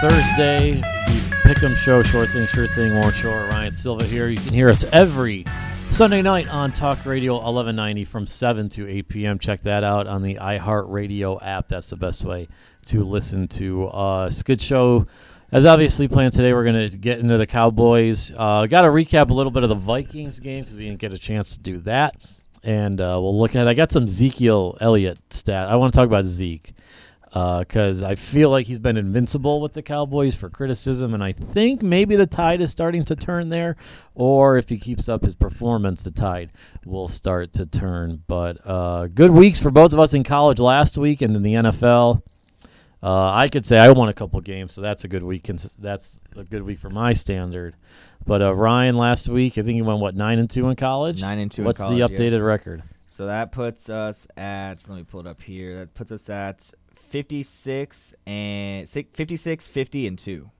Thursday, the Pick'em Show, Schorr Thing, Sure Thing, Warren Schorr, Ryan Silva here. You can hear us every Sunday night on Talk Radio 1190 from 7 to 8 p.m. Check that out on the iHeartRadio app. That's the best way to listen to us. Good show. As obviously planned today, we're going to get into the Cowboys. Uh, Got to recap a little bit of the Vikings game because we didn't get a chance to do that. And uh, we'll look at I got some Ezekiel Elliott stat. I want to talk about Zeke because I feel like he's been invincible with the Cowboys for criticism, and I think maybe the tide is starting to turn there, or if he keeps up his performance, the tide will start to turn. But uh, good weeks for both of us in college last week and in the NFL. Uh, I could say I won a couple games, so that's a good week. That's a good week for my standard. But uh, Ryan last week, I think he went what nine and two in college. Nine and two in What's college, the yeah. updated record? So that puts us at. Let me pull it up here. That puts us at 56 and six- 56, 50 and two.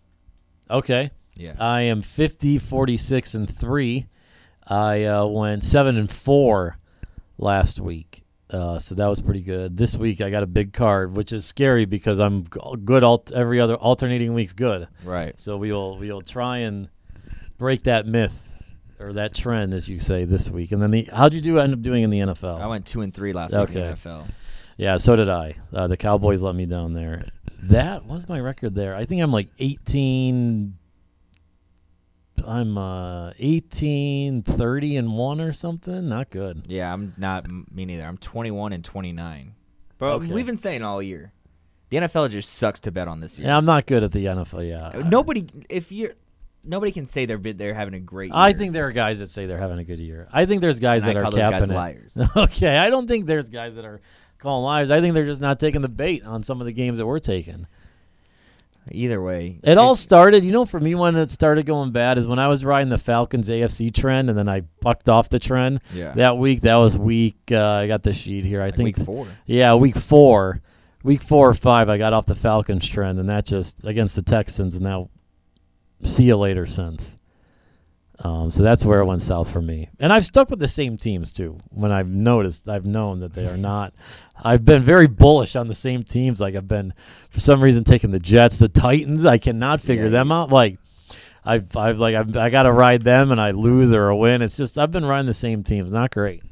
Okay. Yeah. I am 50, 46, and 3. I uh, went 7 and 4 last week. Uh, so that was pretty good. This week I got a big card, which is scary because I'm good alt- every other alternating week's good. right. So we will we will try and break that myth or that trend, as you say, this week. And then the how'd you do end up doing in the NFL? I went two and three last week in Okay. the NFL. Yeah, so did I. Uh, the Cowboys let me down there. That what's my record there? I think I'm like 18. I'm uh 18, 30 and one or something. Not good. Yeah, I'm not me neither. I'm 21 and 29. But Okay. we've been saying all year, the NFL just sucks to bet on this year. Yeah, I'm not good at the NFL. Yeah, Nobody, if you're, nobody can say they're they're having a great. Year. I think there are guys that say they're having a good year. I think there's guys And I that are call those guys it. liars. okay, I don't think there's guys that are calling liars. I think they're just not taking the bait on some of the games that we're taking. Either way, It all started, you know, for me when it started going bad is when I was riding the Falcons AFC trend, and then I bucked off the trend. Yeah. That week, that was week. Uh, I got the sheet here. I like think. week four. Yeah, week four, week four or five, I got off the Falcons trend, and that just against the Texans, and now see you later since. Um, so that's where it went south for me, and I've stuck with the same teams too. When I've noticed, I've known that they are not. I've been very bullish on the same teams. Like I've been, for some reason, taking the Jets, the Titans. I cannot figure Yeah. them out. Like. I've, I've like I've, I got to ride them and I lose or a win. It's just I've been riding the same teams. Not great.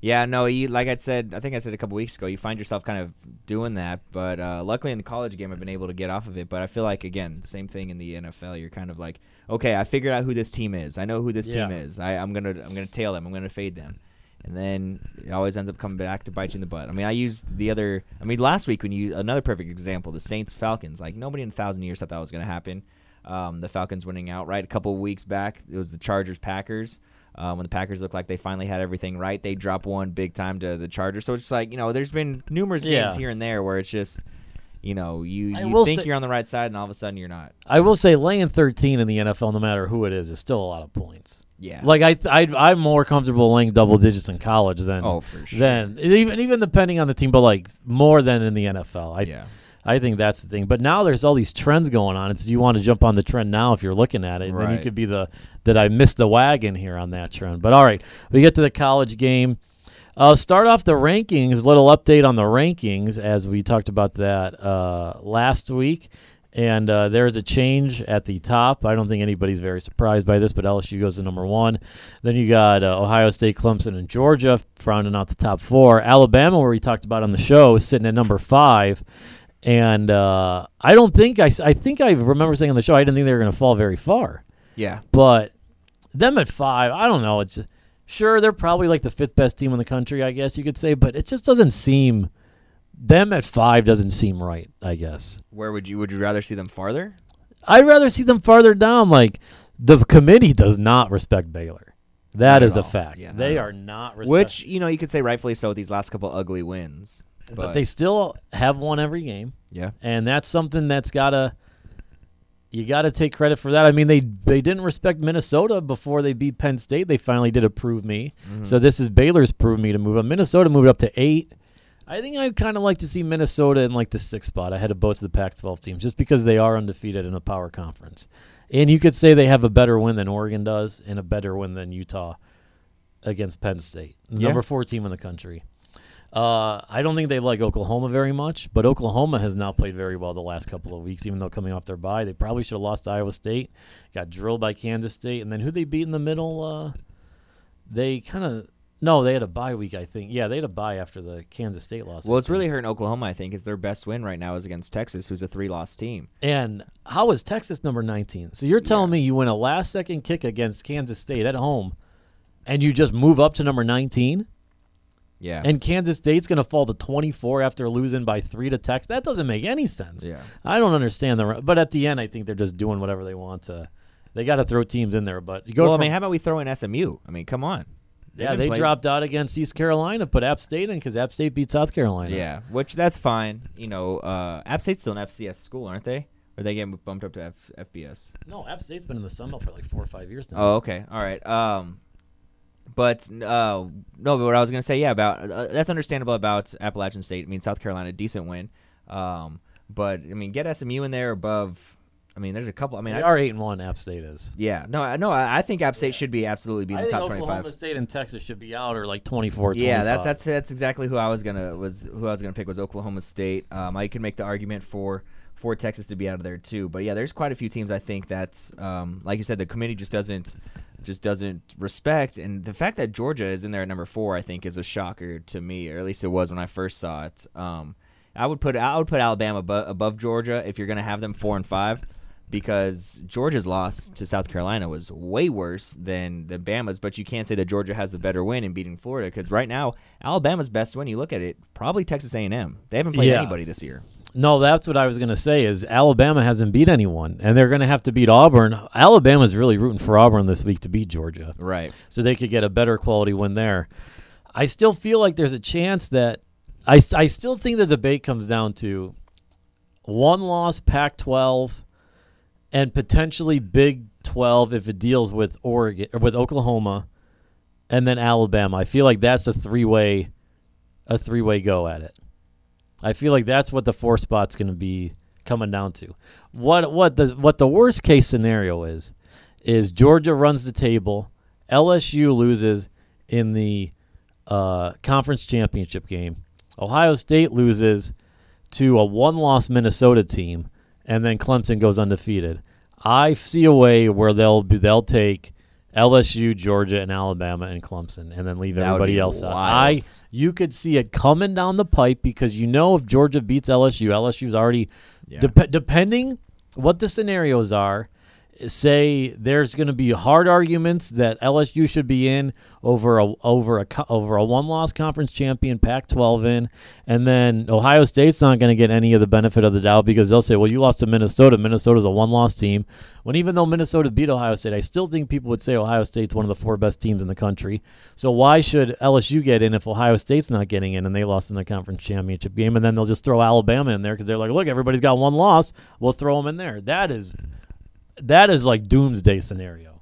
Yeah, no, you like I said, I think I said a couple weeks ago, you find yourself kind of doing that, but uh, luckily in the college game, I've been able to get off of it. But I feel like again, same thing in the NFL. You're kind of like, okay, I figured out who this team is. I know who this team is. I, I'm gonna I'm gonna tail them. I'm gonna fade them, and then it always ends up coming back to bite you in the butt. I mean, I used the other. I mean, last week when you another perfect example, the Saints Falcons. Like nobody in a thousand years thought that was gonna happen. Um, the Falcons winning outright. A couple weeks back, it was the Chargers Packers. Uh, when the Packers looked like they finally had everything right, they drop one big time to the Chargers. So it's like you know, there's been numerous games Yeah. here and there where it's just, you know, you, you will think say- you're on the right side and all of a sudden you're not. I will say laying 13 in the NFL, no matter who it is, is still a lot of points. Yeah. Like I, I, I'm more comfortable laying double digits in college than Oh, for sure. than even even depending on the team, but like more than in the NFL. I, yeah. I think that's the thing. But now there's all these trends going on. It's do you want to jump on the trend now if you're looking at it? And then you could be the that I missed the wagon here on that trend. But all right, we get to the college game. Uh, start off the rankings. Little update on the rankings as we talked about that uh, last week. And uh, there's a change at the top. I don't think anybody's very surprised by this, but LSU goes to number one. Then you got uh, Ohio State, Clemson, and Georgia rounding out the top four. Alabama, where we talked about on the show, is sitting at number five. And uh, I don't think I, I think I remember saying on the show I didn't think they were going to fall very far. Yeah. But them at five, I don't know. It's sure they're probably like the fifth best team in the country, I guess you could say. But it just doesn't seem them at five doesn't seem right. I guess Where would you would you rather see them farther? I'd rather see them farther down. Like the committee does not respect Baylor. That Not is a all. fact. Yeah, they are not respect. Which you know you could say rightfully so with these last couple ugly wins. But, but they still have won every game. yeah. and that's something that's gotta you gotta take credit for that. I mean, they they didn't respect Minnesota before they beat Penn State. They finally did approve me. Mm-hmm. So this is Baylor's prove me to move up. Minnesota moved up to eight. I think I'd kind of like to see Minnesota in like the sixth spot ahead of both of the Pac-12 teams, just because they are undefeated in a power conference. And you could say they have a better win than Oregon does, and a better win than Utah against Penn State, Yeah. number four team in the country. Uh, I don't think they like Oklahoma very much, but Oklahoma has now played very well the last couple of weeks, even though coming off their bye. They probably should have lost to Iowa State, got drilled by Kansas State, and then who they beat in the middle? Uh, they kind of no, they had a bye week, I think. Yeah, they had a bye after the Kansas State loss. Well, it's really hurting Oklahoma. I think is their best win right now is against Texas, who's a three-loss team. And how is Texas number 19? So you're telling me you win a last-second kick against Kansas State at home, and you just move up to number 19? Yeah. And Kansas State's going to fall to 24 after losing by three to Texas. That doesn't make any sense. Yeah. I don't understand the. But at the end, I think they're just doing whatever they want to. They got to throw teams in there, but you go. well, I mean, how about we throw in SMU? I mean, come on. They've yeah, they playing- dropped out against East Carolina, put App State in because App State beat South Carolina. Yeah, which that's fine. You know, uh, App State's still an FCS school, aren't they? Or they getting bumped up to F- FBS? No, App State's been in the Sun Belt for like four or five years now. Oh, okay, all right. Um, but uh, no, but what I was gonna say, yeah, about uh, that's understandable about Appalachian State. I mean, South Carolina, decent win. Um, but I mean, get SMU in there above. I mean, there's a couple. I mean, they I, are eight and one. App State is. yeah, no, I no, I I think App State should be absolutely be in I the think top Oklahoma 25. State and Texas should be out or like 24. Yeah, that's that's that's exactly who I was gonna was who I was gonna pick was Oklahoma State. Um, I could make the argument for for Texas to be out of there too, but yeah, there's quite a few teams I think that, um, like you said, the committee just doesn't just doesn't respect, and the fact that Georgia is in there at number four, I think, is a shocker to me, or at least it was when I first saw it. Um, I would put I would put Alabama above, above Georgia if you're gonna have them four and five. Because Georgia's loss to South Carolina was way worse than the Bama's, but you can't say that Georgia has a better win in beating Florida. Because right now, Alabama's best win, you look at it, probably Texas A&M. They haven't played Yeah. anybody this year. No, that's what I was going to say. Is Alabama hasn't beat anyone, and they're going to have to beat Auburn. Alabama's really rooting for Auburn this week to beat Georgia, Right. so they could get a better quality win there. I still feel like there's a chance that I, I still think the debate comes down to one loss Pac-12 and potentially Big 12 if it deals with Oregon or with Oklahoma, and then Alabama. I feel like that's a three-way, a three-way go at it. I feel like that's what the four spot's going to be coming down to. What what the what the worst case scenario is is Georgia runs the table, LSU loses in the uh, conference championship game, Ohio State loses to a one-loss Minnesota team, and then Clemson goes undefeated. I see a way where they'll be, they'll take LSU, Georgia, and Alabama and Clemson, and then leave That everybody else out. I you could see it coming down the pipe because you know if Georgia beats LSU, LSU's already Yeah. dep- depending what the scenarios are. Say there's going to be hard arguments that LSU should be in over a over a over a one loss conference champion Pac-12 in, and then Ohio State's not going to get any of the benefit of the doubt because they'll say, well, you lost to Minnesota. Minnesota's a one loss team. When even though Minnesota beat Ohio State, I still think people would say Ohio State's one of the four best teams in the country. So why should LSU get in if Ohio State's not getting in and they lost in the conference championship game? And then they'll just throw Alabama in there because they're like, look, everybody's got one loss. We'll throw them in there. That is that is like doomsday scenario.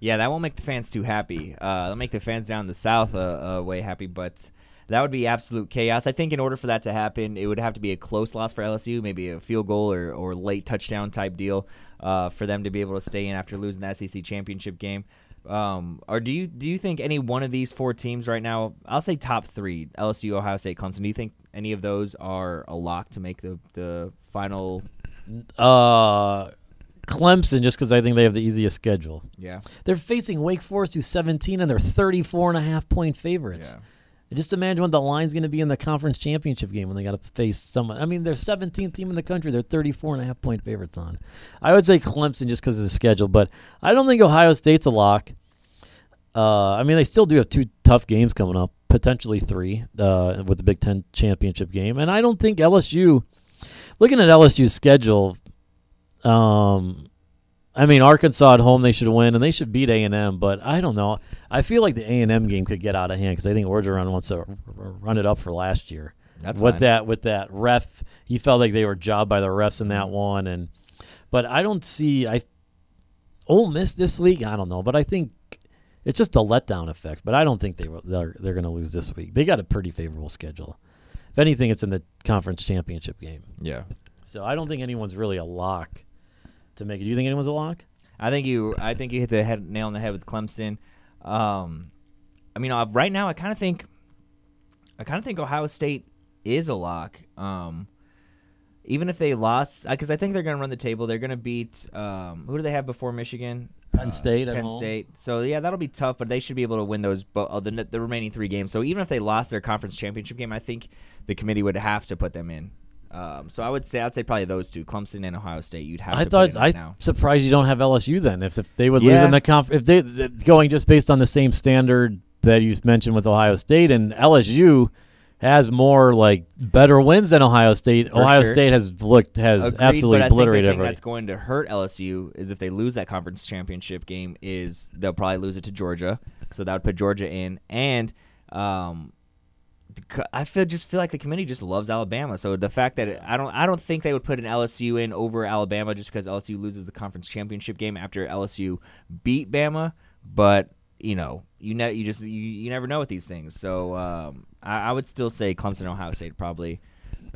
Yeah, that won't make the fans too happy. Uh, that'll make the fans down in the south uh, uh, way happy, but that would be absolute chaos. I think in order for that to happen, it would have to be a close loss for LSU, maybe a field goal or, or late touchdown type deal uh, for them to be able to stay in after losing the SEC championship game. Um, or do you do you think any one of these four teams right now? I'll say top three: LSU, Ohio State, Clemson. Do you think any of those are a lock to make the the final? Uh, Clemson, just because I think they have the easiest schedule. Yeah, They're facing Wake Forest, who's 17, and they're 34 and a half point favorites. yeah. Just imagine what the line's going to be in the conference championship game when they got to face someone. I mean, they're 17th team in the country. They're 34 and a half point favorites on. I would say Clemson just because of the schedule, but I don't think Ohio State's a lock. Uh, I mean, they still do have two tough games coming up, potentially three uh, with the Big Ten championship game, and I don't think LSU. Looking at LSU's schedule, um, I mean Arkansas at home they should win and they should beat A and M, but I don't know. I feel like the A and M game could get out of hand because I think Orgeron wants to r- r- run it up for last year. That's with fine. that with that ref, he felt like they were jobbed by the refs in that one, and but I don't see I. Ole Miss this week, I don't know, but I think it's just a letdown effect. But I don't think they they're they're going to lose this week. They got a pretty favorable schedule. If anything, it's in the conference championship game. Yeah. So I don't think anyone's really a lock to make it. Do you think anyone's a lock? I think you. I think you hit the head, nail on the head with Clemson. Um, I mean, uh, right now, I kind of think. I kind of think Ohio State is a lock. Um, even if they lost, because I think they're going to run the table. They're going to beat um, who do they have before Michigan? Penn State at Penn home. State. So yeah, that'll be tough, but they should be able to win those bo- uh, the the remaining three games. So even if they lost their conference championship game, I think the committee would have to put them in. Um, so I would say I'd say probably those two, Clemson and Ohio State. You'd have. I to thought I now. surprised you don't have LSU then. If, if they would lose in the conf, if they going just based on the same standard that you mentioned with Ohio State and LSU has more like better wins than Ohio State. For Ohio sure. State has looked has Agreed, absolutely but I think the obliterated thing everybody. that's going to hurt LSU is if they lose that conference championship game. Is they'll probably lose it to Georgia, so that would put Georgia in, and um, I feel just feel like the committee just loves Alabama. So the fact that it, I don't I don't think they would put an LSU in over Alabama just because LSU loses the conference championship game after LSU beat Bama, but you know you ne- you just you, you never know with these things. So um, I, I would still say Clemson and Ohio State probably.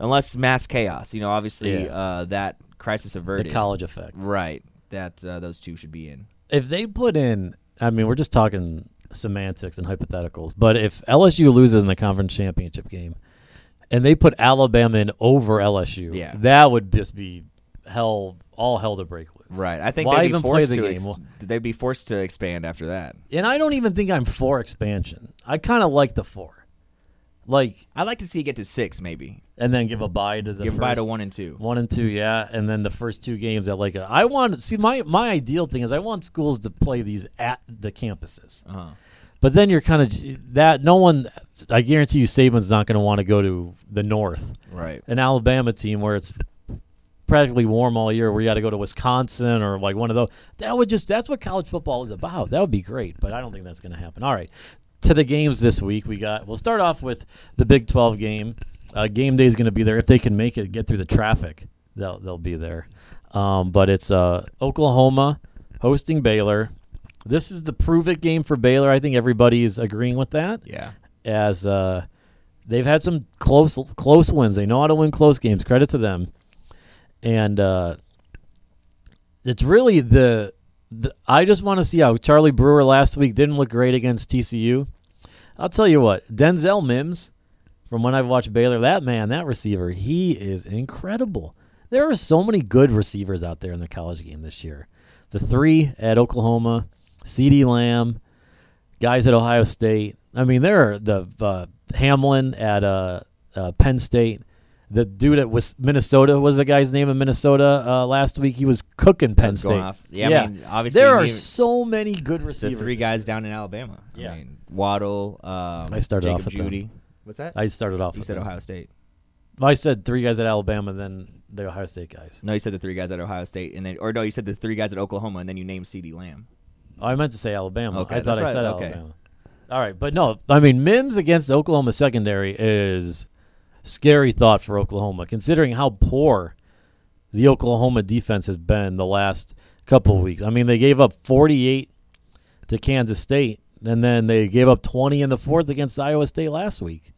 Unless mass chaos, you know, obviously Yeah. uh, that crisis the averted. college effect. Right. That uh, those two should be in. If they put in, I mean, we're just talking semantics and hypotheticals. But if LSU loses in the conference championship game, and they put Alabama in over LSU, Yeah. that would just be hell, all hell to break loose. Right. I think Why they'd be even play the game? ex- Well- they'd be forced to expand after that. And I don't even think I'm for expansion. I kind of like the four, like, I'd like to see it get to six, maybe. and then give a bye to the Give first, by to one and two. one and two, yeah, and then the first two games at like a. I want see my my ideal thing is I want schools to play these at the campuses. Uh-huh. But then you're kind of that. No one, I guarantee you, Saban's not going to want to go to the north, Right. an Alabama team where it's practically warm all year, where you got to go to Wisconsin or like one of those. That would just that's what college football is about. That would be great, but I don't think that's going to happen. All right, to the games this week. We got. We'll start off with the Big 12 game. Uh, game day is going to be there if they can make it, get through the traffic. They'll they'll be there. Um, but it's uh, Oklahoma hosting Baylor. This is the prove it game for Baylor. I think everybody is agreeing with that. Yeah. As uh, they've had some close close wins. They know how to win close games. Credit to them. And uh, it's really the, I just want to see how Charlie Brewer last week didn't look great against TCU. I'll tell you what, Denzel Mims, from when I've watched Baylor, that man, that receiver, he is incredible. There are so many good receivers out there in the college game this year. The three at Oklahoma, CeeDee Lamb, guys at Ohio State. I mean, there are the uh, Hamler at uh, uh, Penn State. The dude at Wis- Minnesota was the guy's name in Minnesota uh, last week. He was cooking Penn That's State. going off. Yeah, I mean, obviously there are you- so many good The receivers. three guys down in Alabama. Yeah. I mean, Waddle. Um, I started Jacob off with them. Jeudy. What's that? I started off you with said them. Ohio State. I said three guys at Alabama, then the Ohio State guys. No, you said the three guys at Ohio State, and then, or no, you said the three guys at Oklahoma, and then you named CeeDee Lamb. Oh, I meant to say Alabama. Okay, I thought that's I right. said Okay. Alabama. All right, but no, I mean Mims against the Oklahoma secondary is scary thought for Oklahoma, considering how poor the Oklahoma defense has been the last couple weeks. I mean, they gave up 48 to Kansas State, and then they gave up 20 in the fourth against Iowa State last week.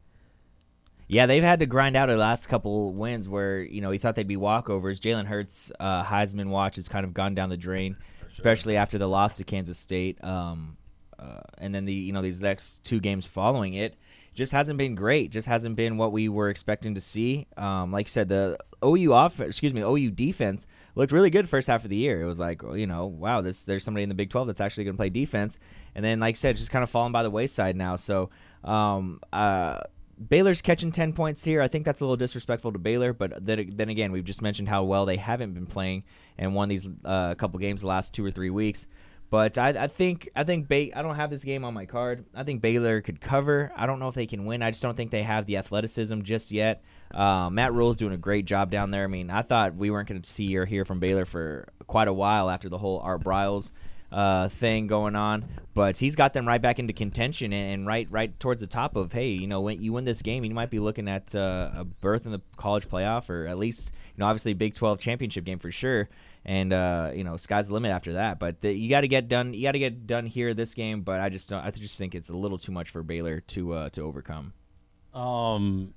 Yeah, they've had to grind out the last couple wins where you know he thought they'd be walkovers. Jalen Hurts' uh, Heisman watch has kind of gone down the drain, especially after the loss to Kansas State, um, uh, and then the you know these next two games following it just hasn't been great. Just hasn't been what we were expecting to see. Um, like you said, the OU off, excuse me, OU defense looked really good first half of the year. It was like you know, wow, this there's somebody in the Big 12 that's actually going to play defense, and then like I said, just kind of falling by the wayside now. So. Um, uh, Baylor's catching 10 points here. I think that's a little disrespectful to Baylor, but then, then again, we've just mentioned how well they haven't been playing and won these uh, couple games the last two or three weeks. But I, I think I think ba- I don't have this game on my card. I think Baylor could cover. I don't know if they can win. I just don't think they have the athleticism just yet. Uh, Matt Rhule's doing a great job down there. I mean, I thought we weren't going to see or hear from Baylor for quite a while after the whole Art Briles uh, thing going on, but he's got them right back into contention and, and right right towards the top of hey, you know, when you win this game, you might be looking at uh, a berth in the college playoff or at least you know obviously Big 12 championship game for sure. And uh, you know, sky's the limit after that. But the, you got to get done. You got to get done here this game. But I just don't. I just think it's a little too much for Baylor to uh, to overcome. Um,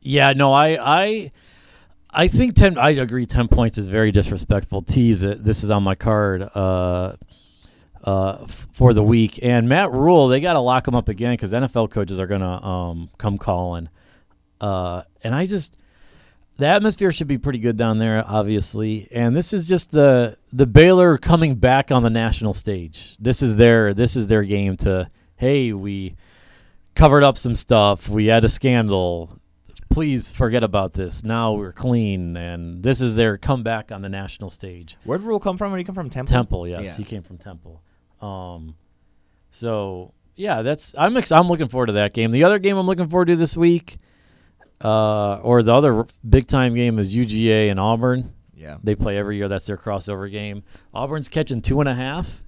yeah, no, I, I, I think ten. I agree. Ten points is very disrespectful. Tease it. This is on my card. Uh, uh, f- for the week. And Matt Rhule, they got to lock him up again because NFL coaches are gonna um, come calling. Uh, and I just the atmosphere should be pretty good down there, obviously. And this is just the the Baylor coming back on the national stage. This is their this is their game to hey we covered up some stuff. We had a scandal. Please forget about this. Now we're clean, and this is their comeback on the national stage. Where did Rhule come from? Where did he come from? Temple. Temple, yes, Yeah. he came from Temple. Um, so yeah, that's I'm ex- I'm looking forward to that game. The other game I'm looking forward to this week, uh, or the other big time game is UGA and Auburn. Yeah. They play every year. That's their crossover game. Auburn's catching two and a half.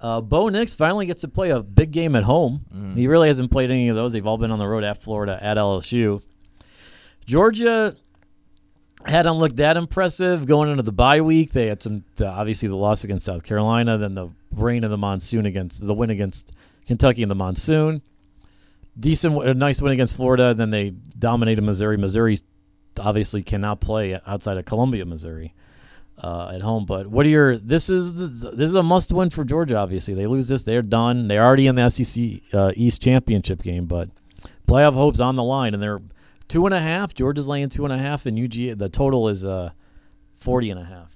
Uh, Bo Nix finally gets to play a big game at home. Mhm. He really hasn't played any of those. They've all been on the road at Florida, at LSU. Georgia hadn't looked that impressive going into the bye week. They had some, the, obviously, the loss against South Carolina, then the rain of the monsoon against the win against Kentucky in the monsoon. Decent, a nice win against Florida. Then they dominated Missouri. Missouri obviously cannot play outside of Columbia, Missouri, uh, at home. But what are your? This is the, this is a must-win for Georgia. Obviously, they lose this, they're done. They're already in the SEC uh, East championship game, but playoff hopes on the line, and they're two and a half. Georgia's laying two and a half, and UGA the total is uh, forty and a half.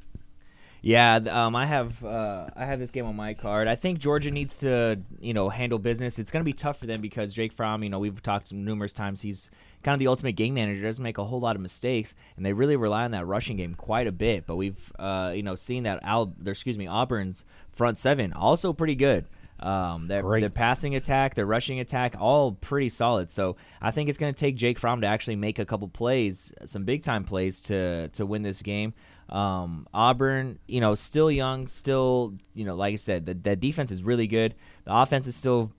Yeah, um, I have uh, I have this game on my card. I think Georgia needs to you know handle business. It's going to be tough for them because Jake Fromm, you know, we've talked numerous times. He's kind of the ultimate game manager. Doesn't make a whole lot of mistakes, and they really rely on that rushing game quite a bit. But we've uh, you know seen that Al, excuse me, Auburn's front seven also pretty good. Um, their, Great. their passing attack, their rushing attack, all pretty solid. So I think it's going to take Jake Fromm to actually make a couple plays, some big time plays to to win this game. Um, Auburn, you know, still young, still, you know, like I said, the, the defense is really good. The offense is still,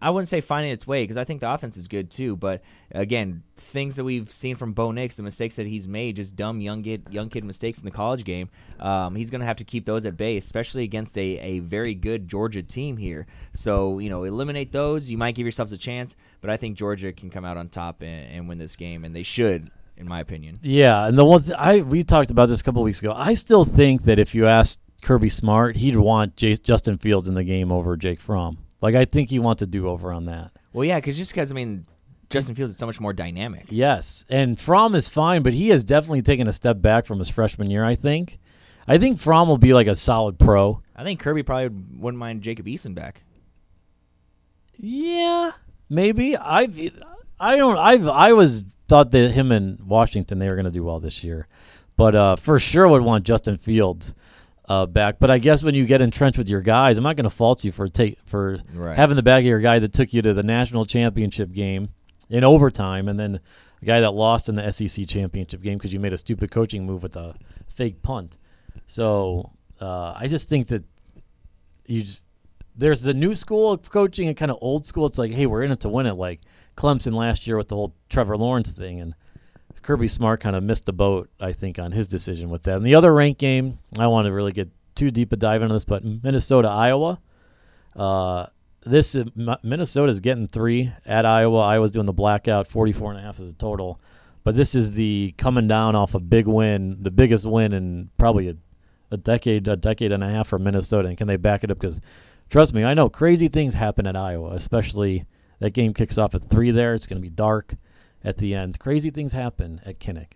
I wouldn't say finding its way because I think the offense is good too. But again, things that we've seen from Bo Nix, the mistakes that he's made, just dumb young kid, young kid mistakes in the college game. Um, he's going to have to keep those at bay, especially against a, a very good Georgia team here. So you know, eliminate those. You might give yourselves a chance, but I think Georgia can come out on top and, and win this game, and they should, in my opinion. Yeah, and the one th- I we talked about this a couple weeks ago. I still think that if you asked Kirby Smart, he'd want J- Justin Fields in the game over Jake Fromm. Like I think he wants a do over on that. Well, yeah, because just because I mean, Justin Fields is so much more dynamic. Yes, and Fromm is fine, but he has definitely taken a step back from his freshman year. I think. I think Fromm will be like a solid pro. I think Kirby probably wouldn't mind Jacob Eason back. Yeah, maybe. I I don't. I I was thought that him and Washington they were going to do well this year, but uh, for sure would want Justin Fields uh, back. But I guess when you get entrenched with your guys, I'm not going to fault you for take for Right. having the back of your guy that took you to the national championship game in overtime, and then a guy that lost in the SEC championship game because you made a stupid coaching move with a fake punt. So uh, I just think that you just there's the new school of coaching and kind of old school. It's like, hey, we're in it to win it. Like Clemson last year with the whole Trevor Lawrence thing, and Kirby Smart kind of missed the boat, I think, on his decision with that. And the other ranked game, I want to really get too deep a dive into this, but Minnesota, Iowa. Uh, this is, Minnesota is getting three at Iowa. Iowa's doing the blackout, 44 and a half is the total. But this is the coming down off a big win, the biggest win in probably a, a decade, a decade and a half for Minnesota. And can they back it up? Because trust me, I know crazy things happen at Iowa, especially that game kicks off at three there. It's going to be dark at the end. Crazy things happen at Kinnick.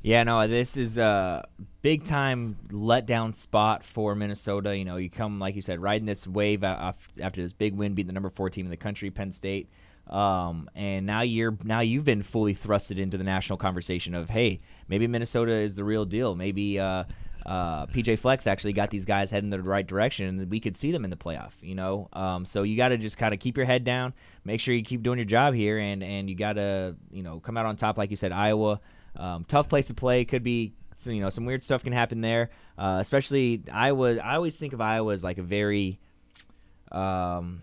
Yeah, no, this is a big time letdown spot for Minnesota. You know, you come like you said, riding this wave after this big win, beating the number four team in the country, Penn State, um, and now you're now you've been fully thrusted into the national conversation of hey, maybe Minnesota is the real deal. Maybe uh, uh, PJ Fleck actually got these guys heading in the right direction, and we could see them in the playoff. You know, um, so you got to just kind of keep your head down, make sure you keep doing your job here, and and you got to you know come out on top, like you said, Iowa. Um, tough place to play. Could be so, you know some weird stuff can happen there. Uh, especially Iowa. I always think of Iowa as like a very, um,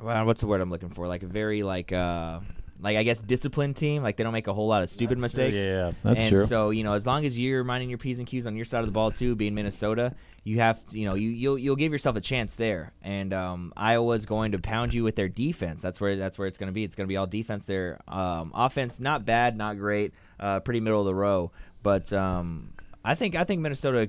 well, what's the word I'm looking for? Like a very like uh, like I guess disciplined team. Like they don't make a whole lot of stupid That's true. mistakes. Yeah, that's and true. so you know, as long as you're minding your p's and q's on your side of the ball too, being Minnesota, you have to, you know you you'll you'll give yourself a chance there. And um, Iowa's going to pound you with their defense. That's where that's where it's going to be. It's going to be all defense there. Um, offense, not bad, not great, uh, pretty middle of the row. But um, I think I think Minnesota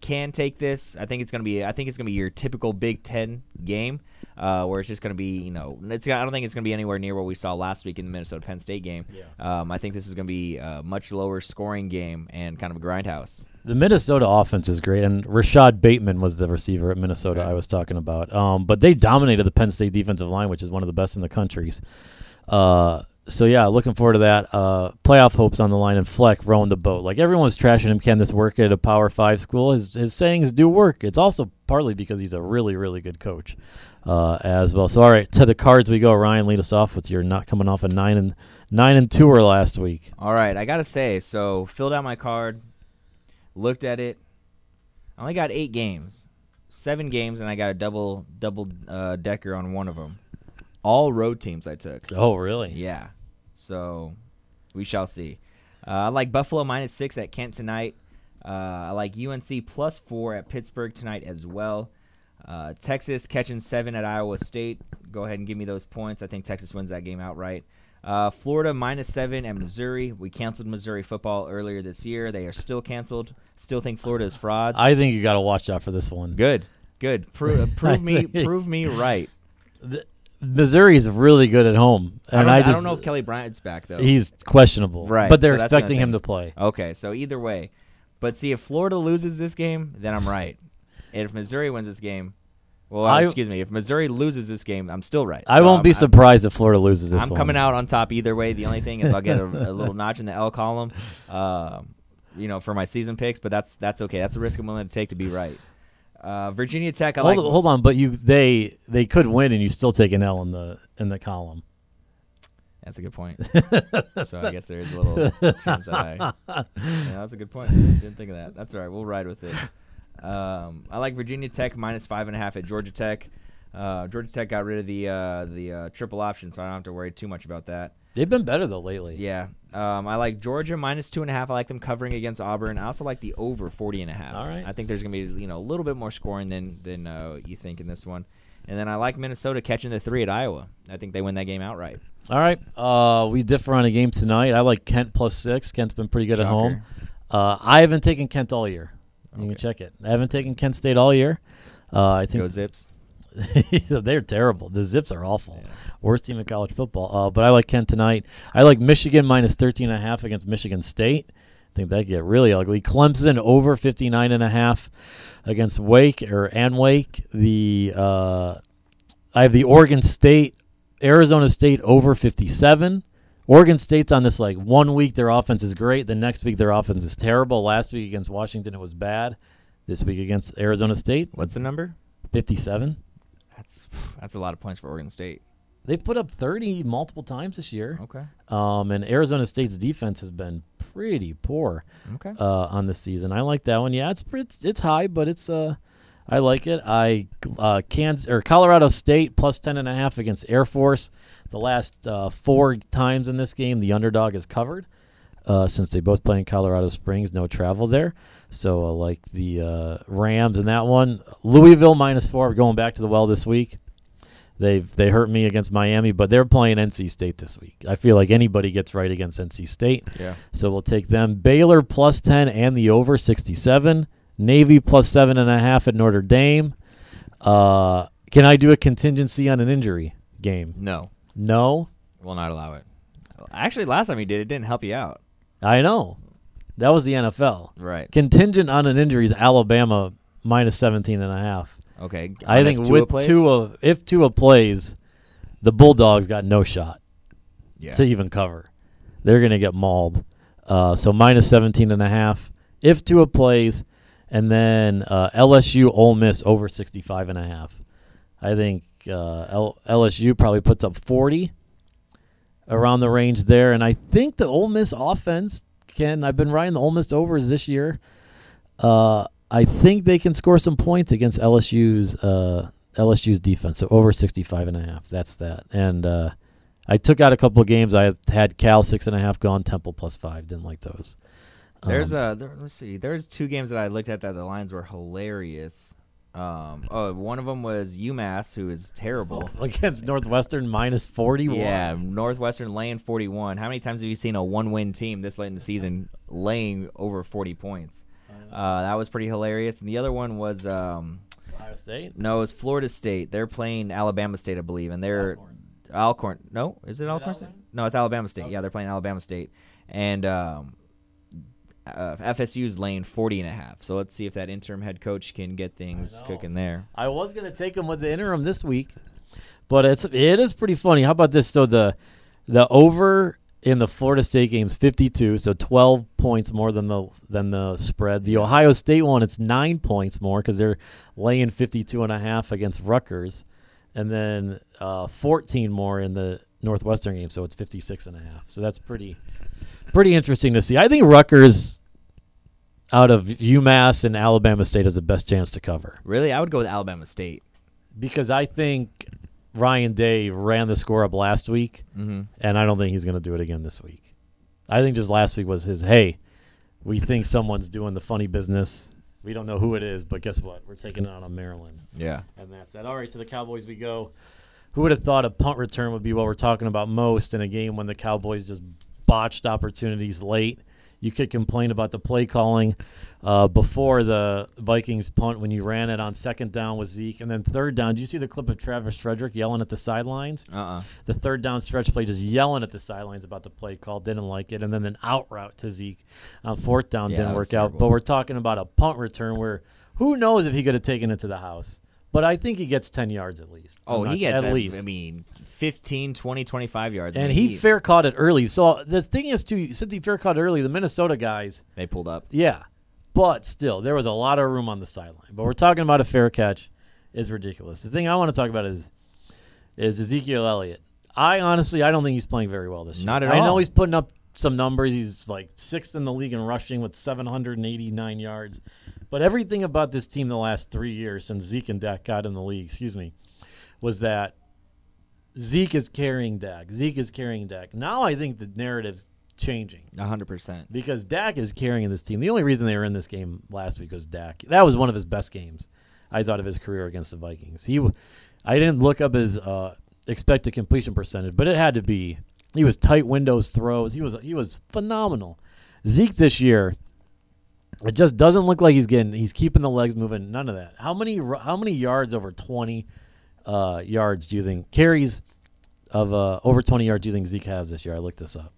can take this. I think it's gonna be. I think it's gonna be your typical Big Ten game, uh, where it's just gonna be. You know, it's. I don't think it's gonna be anywhere near what we saw last week in the Minnesota Penn State game. Yeah. Um, I think this is gonna be a much lower scoring game and kind of a grindhouse. The Minnesota offense is great, and Rashod Bateman was the receiver at Minnesota Okay. I was talking about. Um, but they dominated the Penn State defensive line, which is one of the best in the countries. Uh, so yeah, looking forward to that. Uh, playoff hopes on the line, and Fleck rowing the boat. Like everyone's trashing him. Can this work at a Power Five school? His his sayings do work. It's also partly because he's a really really good coach uh, as well. So all right, to the cards we go. Ryan, lead us off with your not coming off a nine and nine and two or last week. All right, I gotta say, so filled out my card, looked at it. I only got eight games, seven games, and I got a double double uh, decker on one of them. All road teams I took. Oh really? Yeah, so we shall see. Uh, I like Buffalo minus six at Kent tonight. Uh, I like UNC plus four at Pittsburgh tonight as well. Uh, Texas catching seven at Iowa State. Go ahead and give me those points. I think Texas wins that game outright. Uh, Florida minus seven at Missouri. We canceled Missouri football earlier this year. They are still canceled. Still think Florida is frauds. I think you got to watch out for this one. good, good. Pro- prove me, prove me right. Missouri is really good at home, I and don't, I, I just don't know if Kelly Bryant's back though. he's questionable. Right, but they're so expecting him to play. Okay, so either way, but see if Florida loses this game, then I'm right. And if Missouri wins this game, well, uh, I- excuse me, if Missouri loses this game, I'm still right. I So won't I'm- be I'm- surprised if Florida loses this I'm one. coming out on top either way. The only thing is I'll get a, a little notch in the L column, um, you know, for my season picks. But that's that's okay. That's a risk I'm willing to take to be right. Uh, Virginia Tech, I Hold, like. hold on, but you they they could win, and you still take an L in the in the column. That's a good point. so I guess there is a little chance that I. Yeah, that's a good point. Didn't think of that. That's all right. We'll ride with it. Um, I like Virginia Tech minus five and a half at Georgia Tech. Uh, Georgia Tech got rid of the uh, the uh, triple option, so I don't have to worry too much about that. They've been better though lately. Yeah. Um, I like Georgia minus two and a half. I like them covering against Auburn. I also like the over 40 and a half. All right. I think there's going to be, you know, a little bit more scoring than than uh, you think in this one. And then I like Minnesota catching the three at Iowa. I think they win that game outright. All right, uh, we differ on a game tonight. I like Kent plus six. Kent's been pretty good at home. Uh, I haven't taken Kent all year. You can check it. I haven't taken Kent State all year. Uh, I Go think Zips. they're terrible. The Zips are awful. Yeah. Worst team in college football. Uh, but I like Kent tonight. I like Michigan minus 13 and a half against Michigan State. I think that get really ugly. Clemson over 59 and a half against Wake or and Wake. The uh, I have the Oregon State, Arizona State over 57. Oregon State's on this like one week their offense is great, the next week their offense is terrible. Last week against Washington it was bad. This week against Arizona State, What's the number? 57. That's that's a lot of points for Oregon State. They've put up 30 multiple times this year. Okay. Um, and Arizona State's defense has been pretty poor Okay. uh, on this season. I like that one. Yeah, it's it's, it's high, but it's uh, I like it. I uh, Kansas or Colorado State plus ten and a half against Air Force. The last uh, four times in this game, the underdog is covered. Uh, since they both play in Colorado Springs, no travel there. So I like the uh, Rams in that one. Louisville minus four. Going back to the well this week. They they hurt me against Miami, but they're playing NC State this week. I feel like anybody gets right against NC State. yeah. So we'll take them. Baylor plus 10 and the over 67. Navy plus 7.5 at Notre Dame. Uh, can I do a contingency on an injury game? No, No. will not allow it. Actually, last time you did, it didn't help you out. I know. That was the NFL. Right. Contingent on an injury is Alabama minus 17 and a half. Okay. I think Tua with plays? Tua, if Tua plays, the Bulldogs got no shot. yeah. to even cover. They're going to get mauled. Uh, so minus 17 and a half if Tua plays, and then uh, LSU Ole Miss over 65 and a half. I think uh, L- LSU probably puts up 40 around the range there, and I think the Ole Miss offense can. I've been riding the Ole Miss overs this year. Uh, I think they can score some points against LSU's uh, LSU's defense. So over 65 and a half. That's that. And uh, I took out a couple of games. I had Cal six and a half gone, Temple plus five. Didn't like those. There's Um, uh there, let's see. There's two games that I looked at that the lines were hilarious. Um, oh, one of them was UMass, who is terrible. against Northwestern minus 41. Yeah, Northwestern laying 41. How many times have you seen a one-win team this late in the season laying over 40 points? Uh, that was pretty hilarious. And the other one was um, Ohio State. no, it was Florida State. They're playing Alabama State, I believe, and they're Alcorn. Alcorn. No, is it Alcorn? State? Alabama? No, it's Alabama State. Okay. Yeah, they're playing Alabama State, and um, uh, FSU's laying 40 and a half. So let's see if that interim head coach can get things cooking there. I was gonna take him with the interim this week, but it's it is pretty funny. How about this? So the the over in the Florida State game's 52, so 12 points more than the than the spread. The Ohio State one, it's nine points more because they're laying 52 and a half against Rutgers, and then uh, 14 more in the Northwestern game, so it's 56 and a half. So that's pretty pretty interesting to see. I think Rutgers out of UMass and Alabama State has the best chance to cover Really, I would go with Alabama State. because I think Ryan Day ran the score up last week, Mm-hmm. and I don't think he's going to do it again this week. I think just last week was his, hey, we think someone's doing the funny business. We don't know who it is, but guess what? We're taking it out on Maryland. Yeah. And that's that. All right, to the Cowboys we go. Who would have thought a punt return would be what we're talking about most in a game when the Cowboys just botched opportunities late? You could complain about the play calling uh, before the Vikings punt when you ran it on second down with Zeke, and then third down. Do you see the clip of Travis Frederick yelling at the sidelines? Uh-uh. The third down stretch play, just yelling at the sidelines about the play call, didn't like it, and then an out route to Zeke on fourth down Yeah, didn't work out. But we're talking about a punt return where who knows if he could have taken it to the house. But I think he gets 10 yards at least. Oh, he gets at I- least. I mean, 15, 20, 25 yards. And he fair caught it early. So the thing is, too, since he fair caught early, the Minnesota guys, they pulled up. yeah. But still, there was a lot of room on the sideline. But we're talking about a fair catch is ridiculous. The thing I want to talk about is is Ezekiel Elliott. I honestly, I don't think he's playing very well this year. Not at all. I know he's putting up some numbers. He's like sixth in the league in rushing with 789 yards. But everything about this team the last three years since Zeke and Dak got in the league, excuse me, was that Zeke is carrying Dak. Zeke is carrying Dak. Now I think the narrative's changing 100%. because Dak is carrying this team. The only reason they were in this game last week was Dak. That was one of his best games, I thought, of his career against the Vikings. He, I didn't look up his uh, expected completion percentage, but it had to be. He was tight windows throws. He was he was phenomenal. Zeke this year, it just doesn't look like he's getting. He's keeping the legs moving. None of that. How many how many yards over twenty uh, yards do you think carries of uh, over twenty yards do you think Zeke has this year? I looked this up.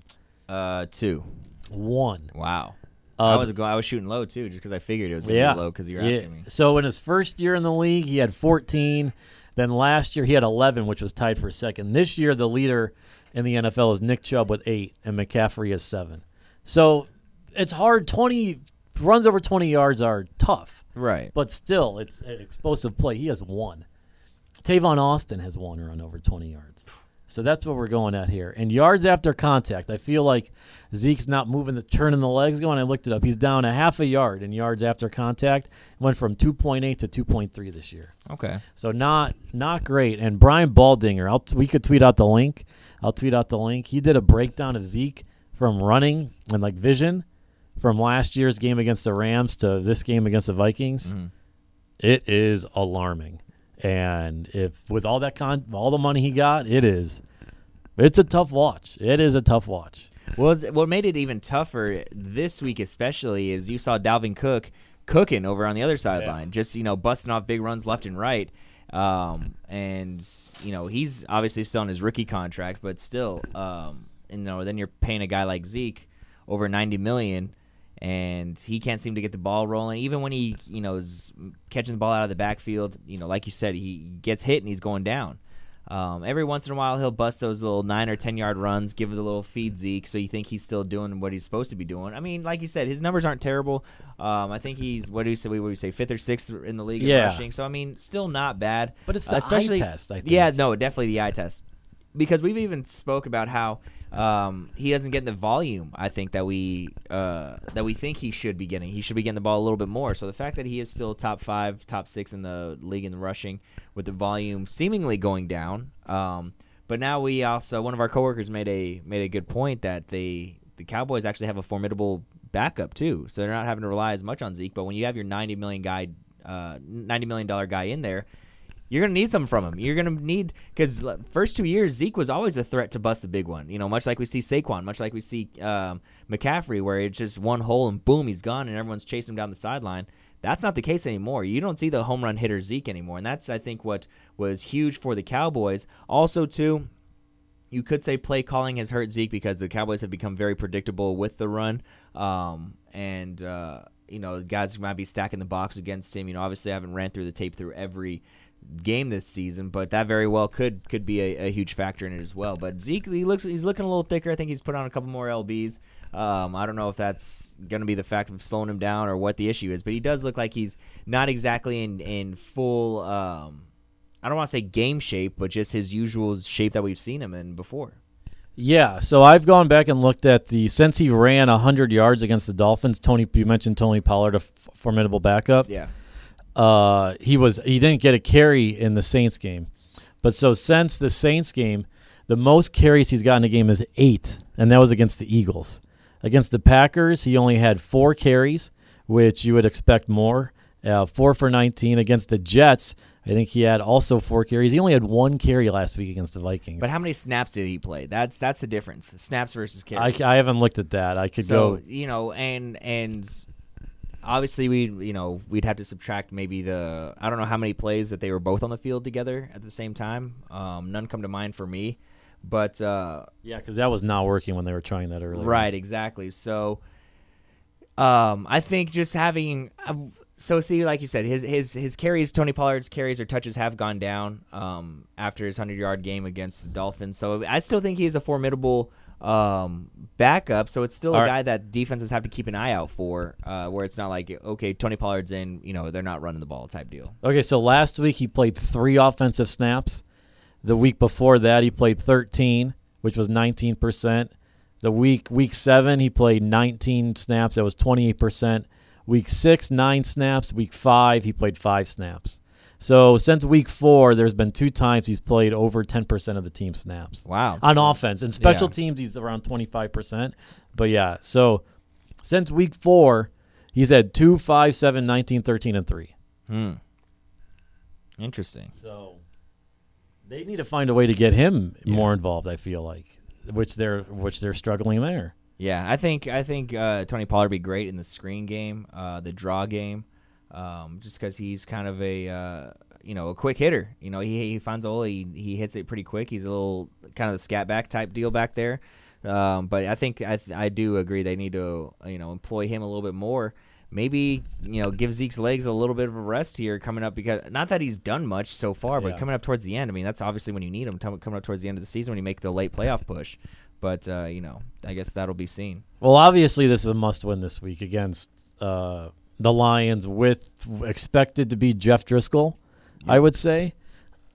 Uh, two. One. Wow. Uh, I was going. I was shooting low too, just because I figured it was going yeah. low because you were Yeah. asking me. So in his first year in the league, he had 14. Then last year he had 11, which was tied for second. This year the leader in the NFL is Nick Chubb with eight, and McCaffrey is seven. So it's hard. 20 runs over 20 yards are tough, Right. but still it's an explosive play. He has one. Tavon Austin has one run over 20 yards. So that's what we're going at here. And yards after contact, I feel like Zeke's not moving the turning the legs going. I looked it up. He's down a half a yard in yards after contact. Went from 2.8 to 2.3 this year. Okay. So not not great. And Brian Baldinger, I'll t- we could tweet out the link. I'll tweet out the link. He did a breakdown of Zeke from running and like vision from last year's game against the Rams to this game against the Vikings. Mhm. It is alarming. And if with all that con all the money he got, it is it's a tough watch. It is a tough watch. Well, what made it even tougher this week, especially, is you saw Dalvin Cook cooking over on the other sideline, just you know busting off big runs left and right. Um, and you know he's obviously still on his rookie contract, but still, um, you know, then you're paying a guy like Zeke over ninety million, and he can't seem to get the ball rolling. Even when he, you know, is catching the ball out of the backfield, you know, like you said, he gets hit and he's going down. Um, every once in a while, he'll bust those little nine or ten yard runs, give it a little feed Zeke, so you think he's still doing what he's supposed to be doing. I mean, like you said, his numbers aren't terrible. Um, I think he's what do you say? What do we say? Fifth or sixth in the league in Yeah. rushing. So I mean, still not bad. But it's the eye especially test, I think. yeah, no, definitely the eye test because we've even spoke about how um, he doesn't get the volume. I think that we uh, that we think he should be getting. He should be getting the ball a little bit more. So the fact that he is still top five, top six in the league in the rushing, with the volume seemingly going down. Um, but now we also one of our coworkers made a made a good point that they the Cowboys actually have a formidable backup too. So they're not having to rely as much on Zeke. But when you have your ninety million guy, uh, ninety million dollar guy in there, You're gonna need some from him. You're gonna need because first two years Zeke was always a threat to bust the big one. You know, much like we see Saquon, much like we see um, McCaffrey, where it's just one hole and boom, he's gone, and everyone's chasing him down the sideline. That's not the case anymore. You don't see the home run hitter Zeke anymore, and that's I think what was huge for the Cowboys. Also, too, you could say play calling has hurt Zeke because the Cowboys have become very predictable with the run, um, and uh, you know guys might be stacking the box against him. You know, obviously I haven't ran through the tape through every game this season, but that very well could could be a, a, huge factor in it as well. But Zeke, he looks he's looking a little thicker. I think he's put on a couple more lbs. Um, I don't know if that's going to be the fact of slowing him down or what the issue is, but he does look like he's not exactly in in full. Um, I don't want to say game shape, but just his usual shape that we've seen him in before. Yeah, so I've gone back and looked at the since he ran 100 yards against the Dolphins. Tony, you mentioned Tony Pollard, a f- formidable backup. Yeah. Uh, he was he didn't get a carry in the Saints game, but so since the Saints game, the most carries he's gotten in a game is eight, and that was against the Eagles. Against the Packers, he only had four carries, which you would expect more. Uh, four for 19 against the Jets. I think he had also four carries. He only had one carry last week against the Vikings. But how many snaps did he play? That's that's the difference. Snaps versus carries. I, I haven't looked at that. I could so, go. You know, and and obviously we you know we'd have to subtract maybe the I don't know how many plays that they were both on the field together at the same time. Um, none come to mind for me, but uh, yeah, because that was not working when they were trying that earlier. Right, exactly. So, um, I think just having. Uh, so see, like you said, his his his carries, Tony Pollard's carries or touches have gone down um, after his hundred yard game against the Dolphins. So I still think he's a formidable um, backup. So it's still All a guy right. that defenses have to keep an eye out for, uh, where it's not like okay, Tony Pollard's in, you know, they're not running the ball type deal. Okay, so last week he played three offensive snaps. The week before that he played 13, which was 19 percent. The week week seven he played 19 snaps. That was 28 percent. Week six, nine snaps. Week five, he played five snaps. So since week four, there's been two times he's played over 10% of the team snaps. Wow. On offense. And special yeah. teams, he's around 25%. But yeah, so since week four, he's had 2, 5, 7, 19, 13, and 3. Hmm. Interesting. So they need to find a way to get him yeah. more involved, I feel like, which they're which they're struggling there. Yeah, I think I think uh, Tony Pollard would be great in the screen game, uh, the draw game, um, just because he's kind of a uh, you know a quick hitter. You know, he he finds a hole, he he hits it pretty quick. He's a little kind of the scat back type deal back there. Um, but I think I I do agree they need to you know employ him a little bit more. Maybe you know give Zeke's legs a little bit of a rest here coming up because not that he's done much so far, but coming up towards the end. I mean, that's obviously when you need him coming up towards the end of the season when you make the late playoff push. But uh, you know, I guess that'll be seen. Well, obviously, this is a must-win this week against uh, the Lions, with expected to be Jeff Driskel. Yep. I would say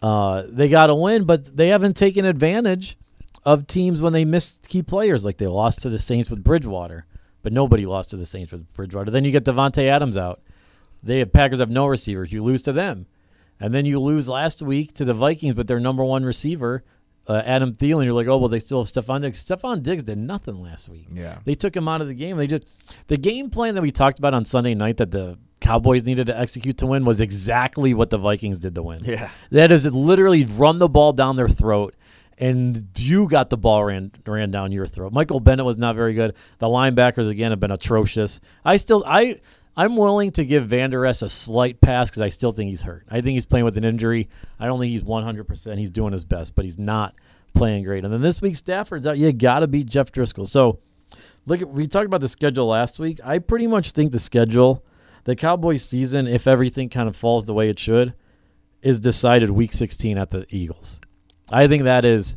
uh, they got a win, but they haven't taken advantage of teams when they missed key players, like they lost to the Saints with Bridgewater, but nobody lost to the Saints with Bridgewater. Then you get Davante Adams out. They have Packers have no receivers. You lose to them, and then you lose last week to the Vikings, but their number one receiver uh, Adam Thielen, you're like, oh well, they still have Stefon Diggs. Stefon Diggs did nothing last week. Yeah, they took him out of the game. They just the game plan that we talked about on Sunday night that the Cowboys needed to execute to win was exactly what the Vikings did to win. Yeah, that is literally run the ball down their throat. And you got the ball ran ran down your throat. Michael Bennett was not very good. The linebackers again have been atrocious. I still I I'm willing to give Vander Esch a slight pass because I still think he's hurt. I think he's playing with an injury. I don't think he's 100%. He's doing his best, but he's not playing great. And then this week, Stafford's out. You got to beat Jeff Driskel. So, look, at, we talked about the schedule last week. I pretty much think the schedule, the Cowboys season, if everything kind of falls the way it should, is decided week 16 at the Eagles. I think that is.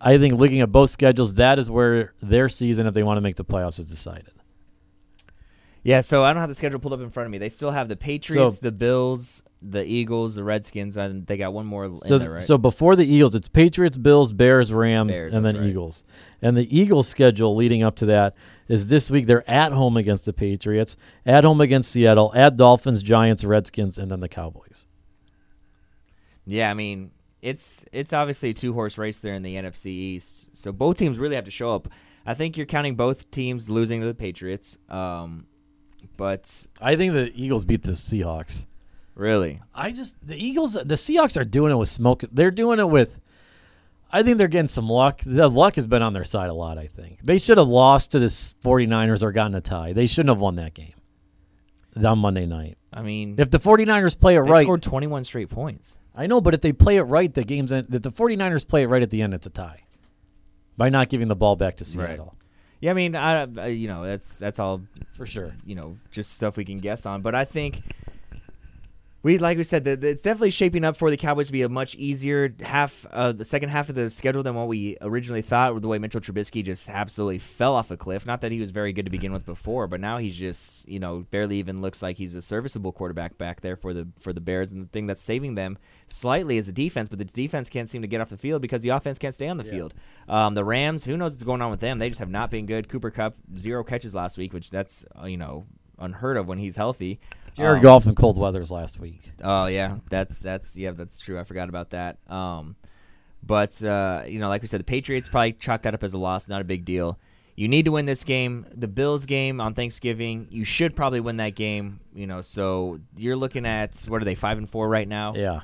I think looking at both schedules, that is where their season, if they want to make the playoffs, is decided. Yeah, so I don't have the schedule pulled up in front of me. They still have the Patriots, so, the Bills, the Eagles, the Redskins, and they got one more. So, there, right? so before the Eagles, it's Patriots, Bills, Bears, Rams, Bears, and then right. Eagles. And the Eagles schedule leading up to that is this week they're at home against the Patriots, at home against Seattle, at Dolphins, Giants, Redskins, and then the Cowboys. Yeah, I mean it's it's obviously a two horse race there in the NFC East. So both teams really have to show up. I think you're counting both teams losing to the Patriots. Um, but I think the Eagles beat the Seahawks. Really? I just the Eagles, the Seahawks are doing it with smoke. They're doing it with. I think they're getting some luck. The luck has been on their side a lot. I think they should have lost to the 49ers or gotten a tie. They shouldn't have won that game on Monday night. I mean, If the 49ers play it they right, scored 21 straight points. I know, but if they play it right, the game's end. If the 49ers play it right at the end, it's a tie by not giving the ball back to Right. Yeah, I mean, I, you know, that's that's all for sure. you know, just stuff we can guess on. But I think we, like we said, that it's definitely shaping up for the Cowboys to be a much easier half, uh, the second half of the schedule than what we originally thought. With the way Mitchell Trubisky just absolutely fell off a cliff. Not that he was very good to begin with before, but now he's just, you know, barely even looks like he's a serviceable quarterback back there for the for the Bears. And the thing that's saving them slightly is the defense, but the defense can't seem to get off the field because the offense can't stay on the field. Um, the Rams, who knows what's going on with them? They just have not been good. Cooper Kupp zero catches last week, which that's uh, you know unheard of when he's healthy. Jared Um, Goff and cold weathers last week. Oh yeah, that's that's yeah, that's true. I forgot about that. Um, but uh, you know, like we said, the Patriots probably chalk that up as a loss. Not a big deal. You need to win this game. The Bills game on Thanksgiving, you should probably win that game. You know, so you're looking at what are they five and four right now? Yeah,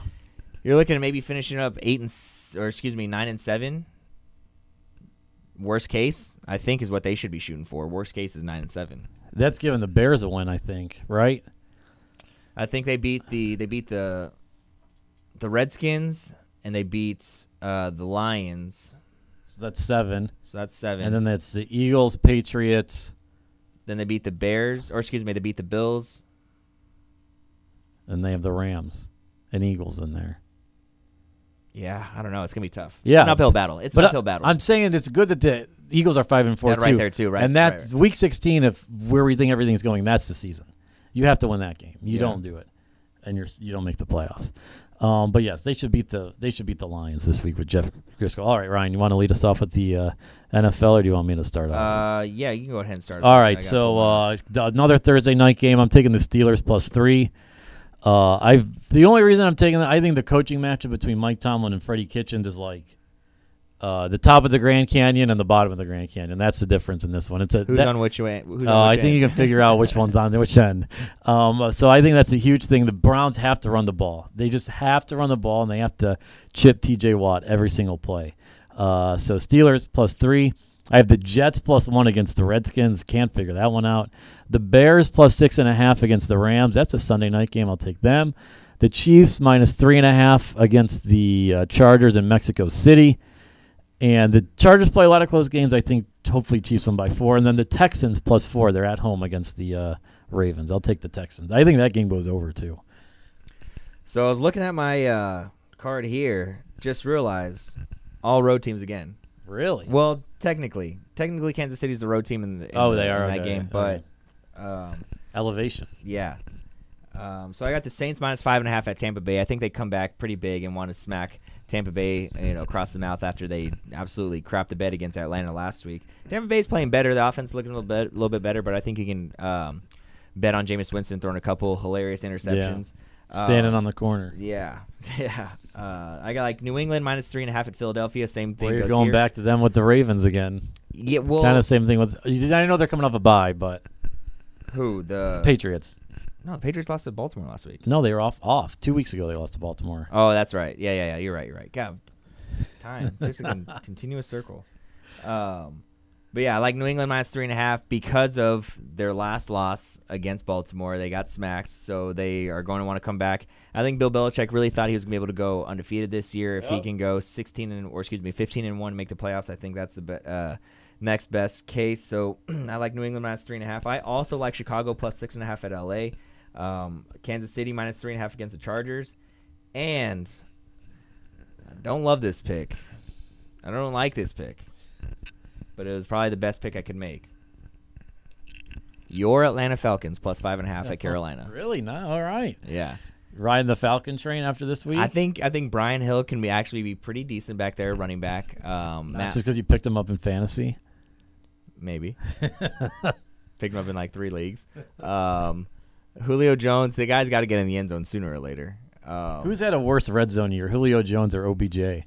You're looking at maybe finishing up eight and or excuse me nine and seven. Worst case, I think, is what they should be shooting for. Worst case is nine and seven. that's giving the Bears a win. I think, right? I think they beat the they beat the the Redskins and they beat uh, the Lions. So that's seven, So that's seven. and then that's the Eagles, Patriots, then they beat the Bears, or excuse me, they beat the Bills. and they have the Rams and Eagles in there. Yeah, I don't know. It's gonna be tough. Yeah. it's an uphill battle. It's But an uphill battle. I'm saying it's good that the Eagles are five and four too. right there too, right, And right, that's week 16. If where we think everything's going, that's the season. You have to win that game. You Yeah. don't do it, and you're you don't make the playoffs. Um, but yes, they should beat the they should beat the Lions this week with Jeff Driskel. All right, Ryan, you want to lead us off with the uh, NFL, or do you want me to start off? uh, yeah, you can go ahead and start. All. Right, so uh, another Thursday night game. I'm taking the Steelers plus three. Uh, I've the only reason I'm taking that I think the coaching matchup between Mike Tomlin and Freddie Kitchens is like uh, the top of the Grand Canyon and the bottom of the Grand Canyon. That's the difference in this one. It's a who's that- on which way? On uh, I which think you can figure out which one's on which end. Um, so I think that's a huge thing. The Browns have to run the ball. They just have to run the ball, and they have to chip T.J. Watt every single play. Uh, so Steelers plus three. I have the Jets plus one against the Redskins. Can't figure that one out. The Bears plus six and a half against the Rams. That's a Sunday night game. I'll take them. The Chiefs minus three and a half against the uh, Chargers in Mexico City. And the Chargers play a lot of close games. I think hopefully Chiefs win by four. And then the Texans plus four. They're at home against the uh, Ravens. I'll take the Texans. I think that game goes over too. So I was looking at my uh, card here. Just realized all road teams again. Really? Well, technically, technically Kansas City's the road team in, the, in Oh, the- they are, in that okay, game, but um, Elevation. yeah. Um, so I got the Saints minus five and a half at Tampa Bay. I think they come back pretty big and want to smack Tampa Bay, you know, across the mouth after they absolutely crapped the bed against Atlanta last week. Tampa Bay's playing better. The offense looking a little bit, a little bit better, but I think you can um, bet on Jameis Winston throwing a couple hilarious interceptions. Standing Um, on the corner. Yeah, yeah. Uh, I got like New England minus three and a half at Philadelphia. Same thing. Well, you're going here. back to them with the Ravens again. Yeah, well, kind of same thing with. I know they're coming off a bye, but who the Patriots. No, the Patriots lost to Baltimore last week. No, they were off. Off two weeks ago. They lost to Baltimore. Oh, that's right. Yeah, yeah, yeah. You're right. You're right. God, time just a con- continuous circle. Um, but yeah, I like New England minus three and a half because of their last loss against Baltimore. They got smacked, so they are going to want to come back. I think Bill Belichick really thought he was going to be able to go undefeated this year. If he can go 16 and or excuse me, 15 and one, and make the playoffs, I think that's the be- uh, next best case. So I like New England minus three and a half. I also like Chicago plus six and a half at LA. Um, Kansas City minus three and a half against the Chargers, and I don't love this pick. I don't like this pick, but it was probably the best pick I could make. Your Atlanta Falcons plus five and a half at Carolina. Really? Not All right. Yeah, Riding the Falcon train after this week. I think I think Brian Hill can be actually be pretty decent back there, running back. Um, Not Matt, just because you picked him up in fantasy. maybe pick him up in like three leagues. Um, Julio Jones, the guy's got to get in the end zone sooner or later. Um, Who's had a worse red zone year, Julio Jones or OBJ?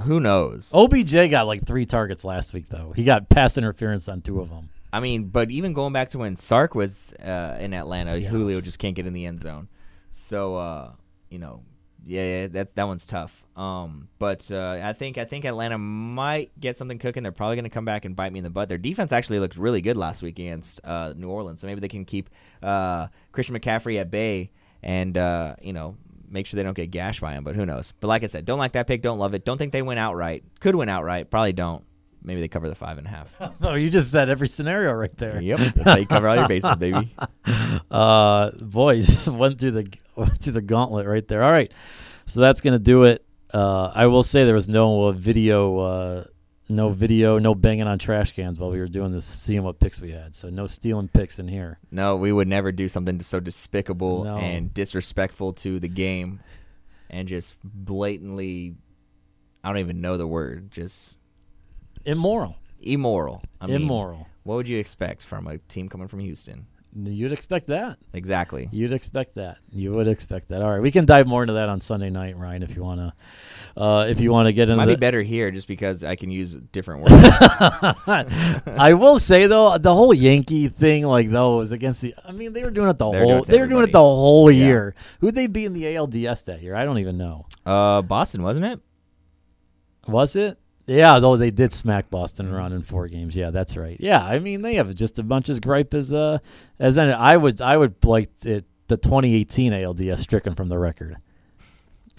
who knows? OBJ got like three targets last week, though. He got pass interference on two of them. I mean, but even going back to when Sark was uh, in Atlanta, Yeah. Julio just can't get in the end zone. So uh, you know, yeah, that that one's tough. Um, but uh, I think I think Atlanta might get something cooking. They're probably going to come back and bite me in the butt. Their defense actually looked really good last week against uh, New Orleans, so maybe they can keep uh, Christian McCaffrey at bay and uh, you know make sure they don't get gashed by him. But who knows? But like I said, don't like that pick. Don't love it. Don't think they win outright. Could win outright. Probably don't. Maybe they cover the five and a half. Oh, you just said every scenario right there. Yep, that's how you cover all your bases, baby. Uh, boy, just went through the went through the gauntlet right there. All right, so that's gonna do it. Uh, I will say there was no uh, video, uh, no video, no banging on trash cans while we were doing this, seeing what picks we had. So no stealing picks in here. No, we would never do something so despicable No. and disrespectful to the game, and just blatantly, I don't even know the word, just Immoral, immoral. I mean, immoral. What would you expect from a team coming from Houston? You'd expect that. Exactly. You'd expect that. You would expect that. All right, we can dive more into that on Sunday night, Ryan, if you wanna. Uh, if you want to get into Might be better here just because I can use different words. I will say though, the whole Yankee thing, like though, was against the. I mean, they were doing it the They were doing whole. They were doing it the whole Yeah. year. Who'd they be in the ALDS that year? I don't even know. uh, Boston, wasn't it? Was it? Yeah, though they did smack Boston around in four games. Yeah, that's right. Yeah, I mean they have just a bunch as gripe as uh as any. I would I would like it the 2018 ALDS stricken from the record.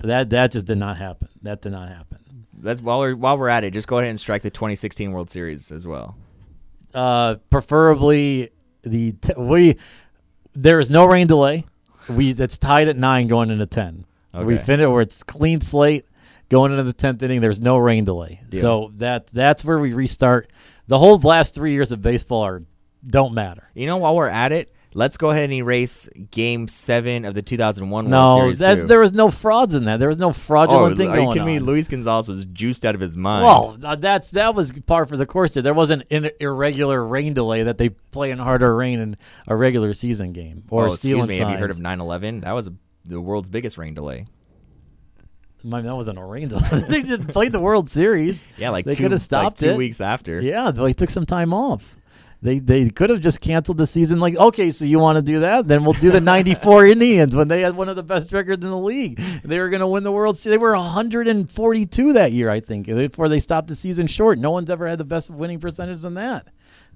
That that just did not happen. That did not happen. That's while we're while we're at it. Just go ahead and strike the 2016 World Series as well. Uh, preferably the t- we. There is no rain delay. We it's tied at nine going into ten. We Okay. finish where it's clean slate going into the tenth inning. There's no rain delay, Deal. so that that's where we restart. The whole last three years of baseball are don't matter. You know, while we're at it, let's go ahead and erase Game Seven of the 2001 World Series. too. there was no frauds in that. There was no fraudulent oh, thing are you going kidding me? on. Luis Gonzalez was juiced out of his mind. Well, uh, that's that was par for the course. There, there wasn't an irregular rain delay that they play in harder rain in a regular season game or oh, excuse me. Have you heard of 9/11? That was the world's biggest rain delay. I mean, that wasn't a rain delay. they just played the World Series. Yeah, like They coulda stopped like two it. weeks after. Yeah, they took some time off. They they could have just canceled the season. Like, okay, so you want to do that? Then we'll do the '94 Indians when they had one of the best records in the league. They were going to win the World Series. They were 142 that year, I think, before they stopped the season short. No one's ever had the best winning percentage than that.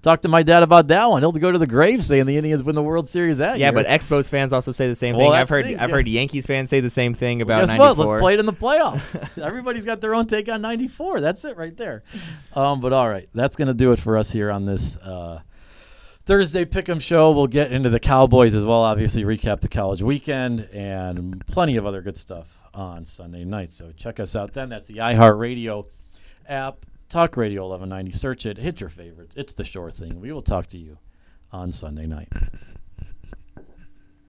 Talk to my dad about that one. He'll go to the grave saying the Indians win the World Series that Yeah, year. but Expos fans also say the same Well, thing. that's I've heard the thing, I've yeah. heard Yankees fans say the same thing about Guess 94. what? Let's play it in the playoffs. Everybody's got their own take on 94. That's it right there. Um, but all right, that's going to do it for us here on this uh, Thursday Pick'em show. We'll get into the Cowboys as well, obviously, recap the college weekend and plenty of other good stuff on Sunday night. So check us out then. That's the iHeartRadio app, Talk Radio 1190. Search it, hit your favorites. It's the sure thing. We will talk to you on Sunday night.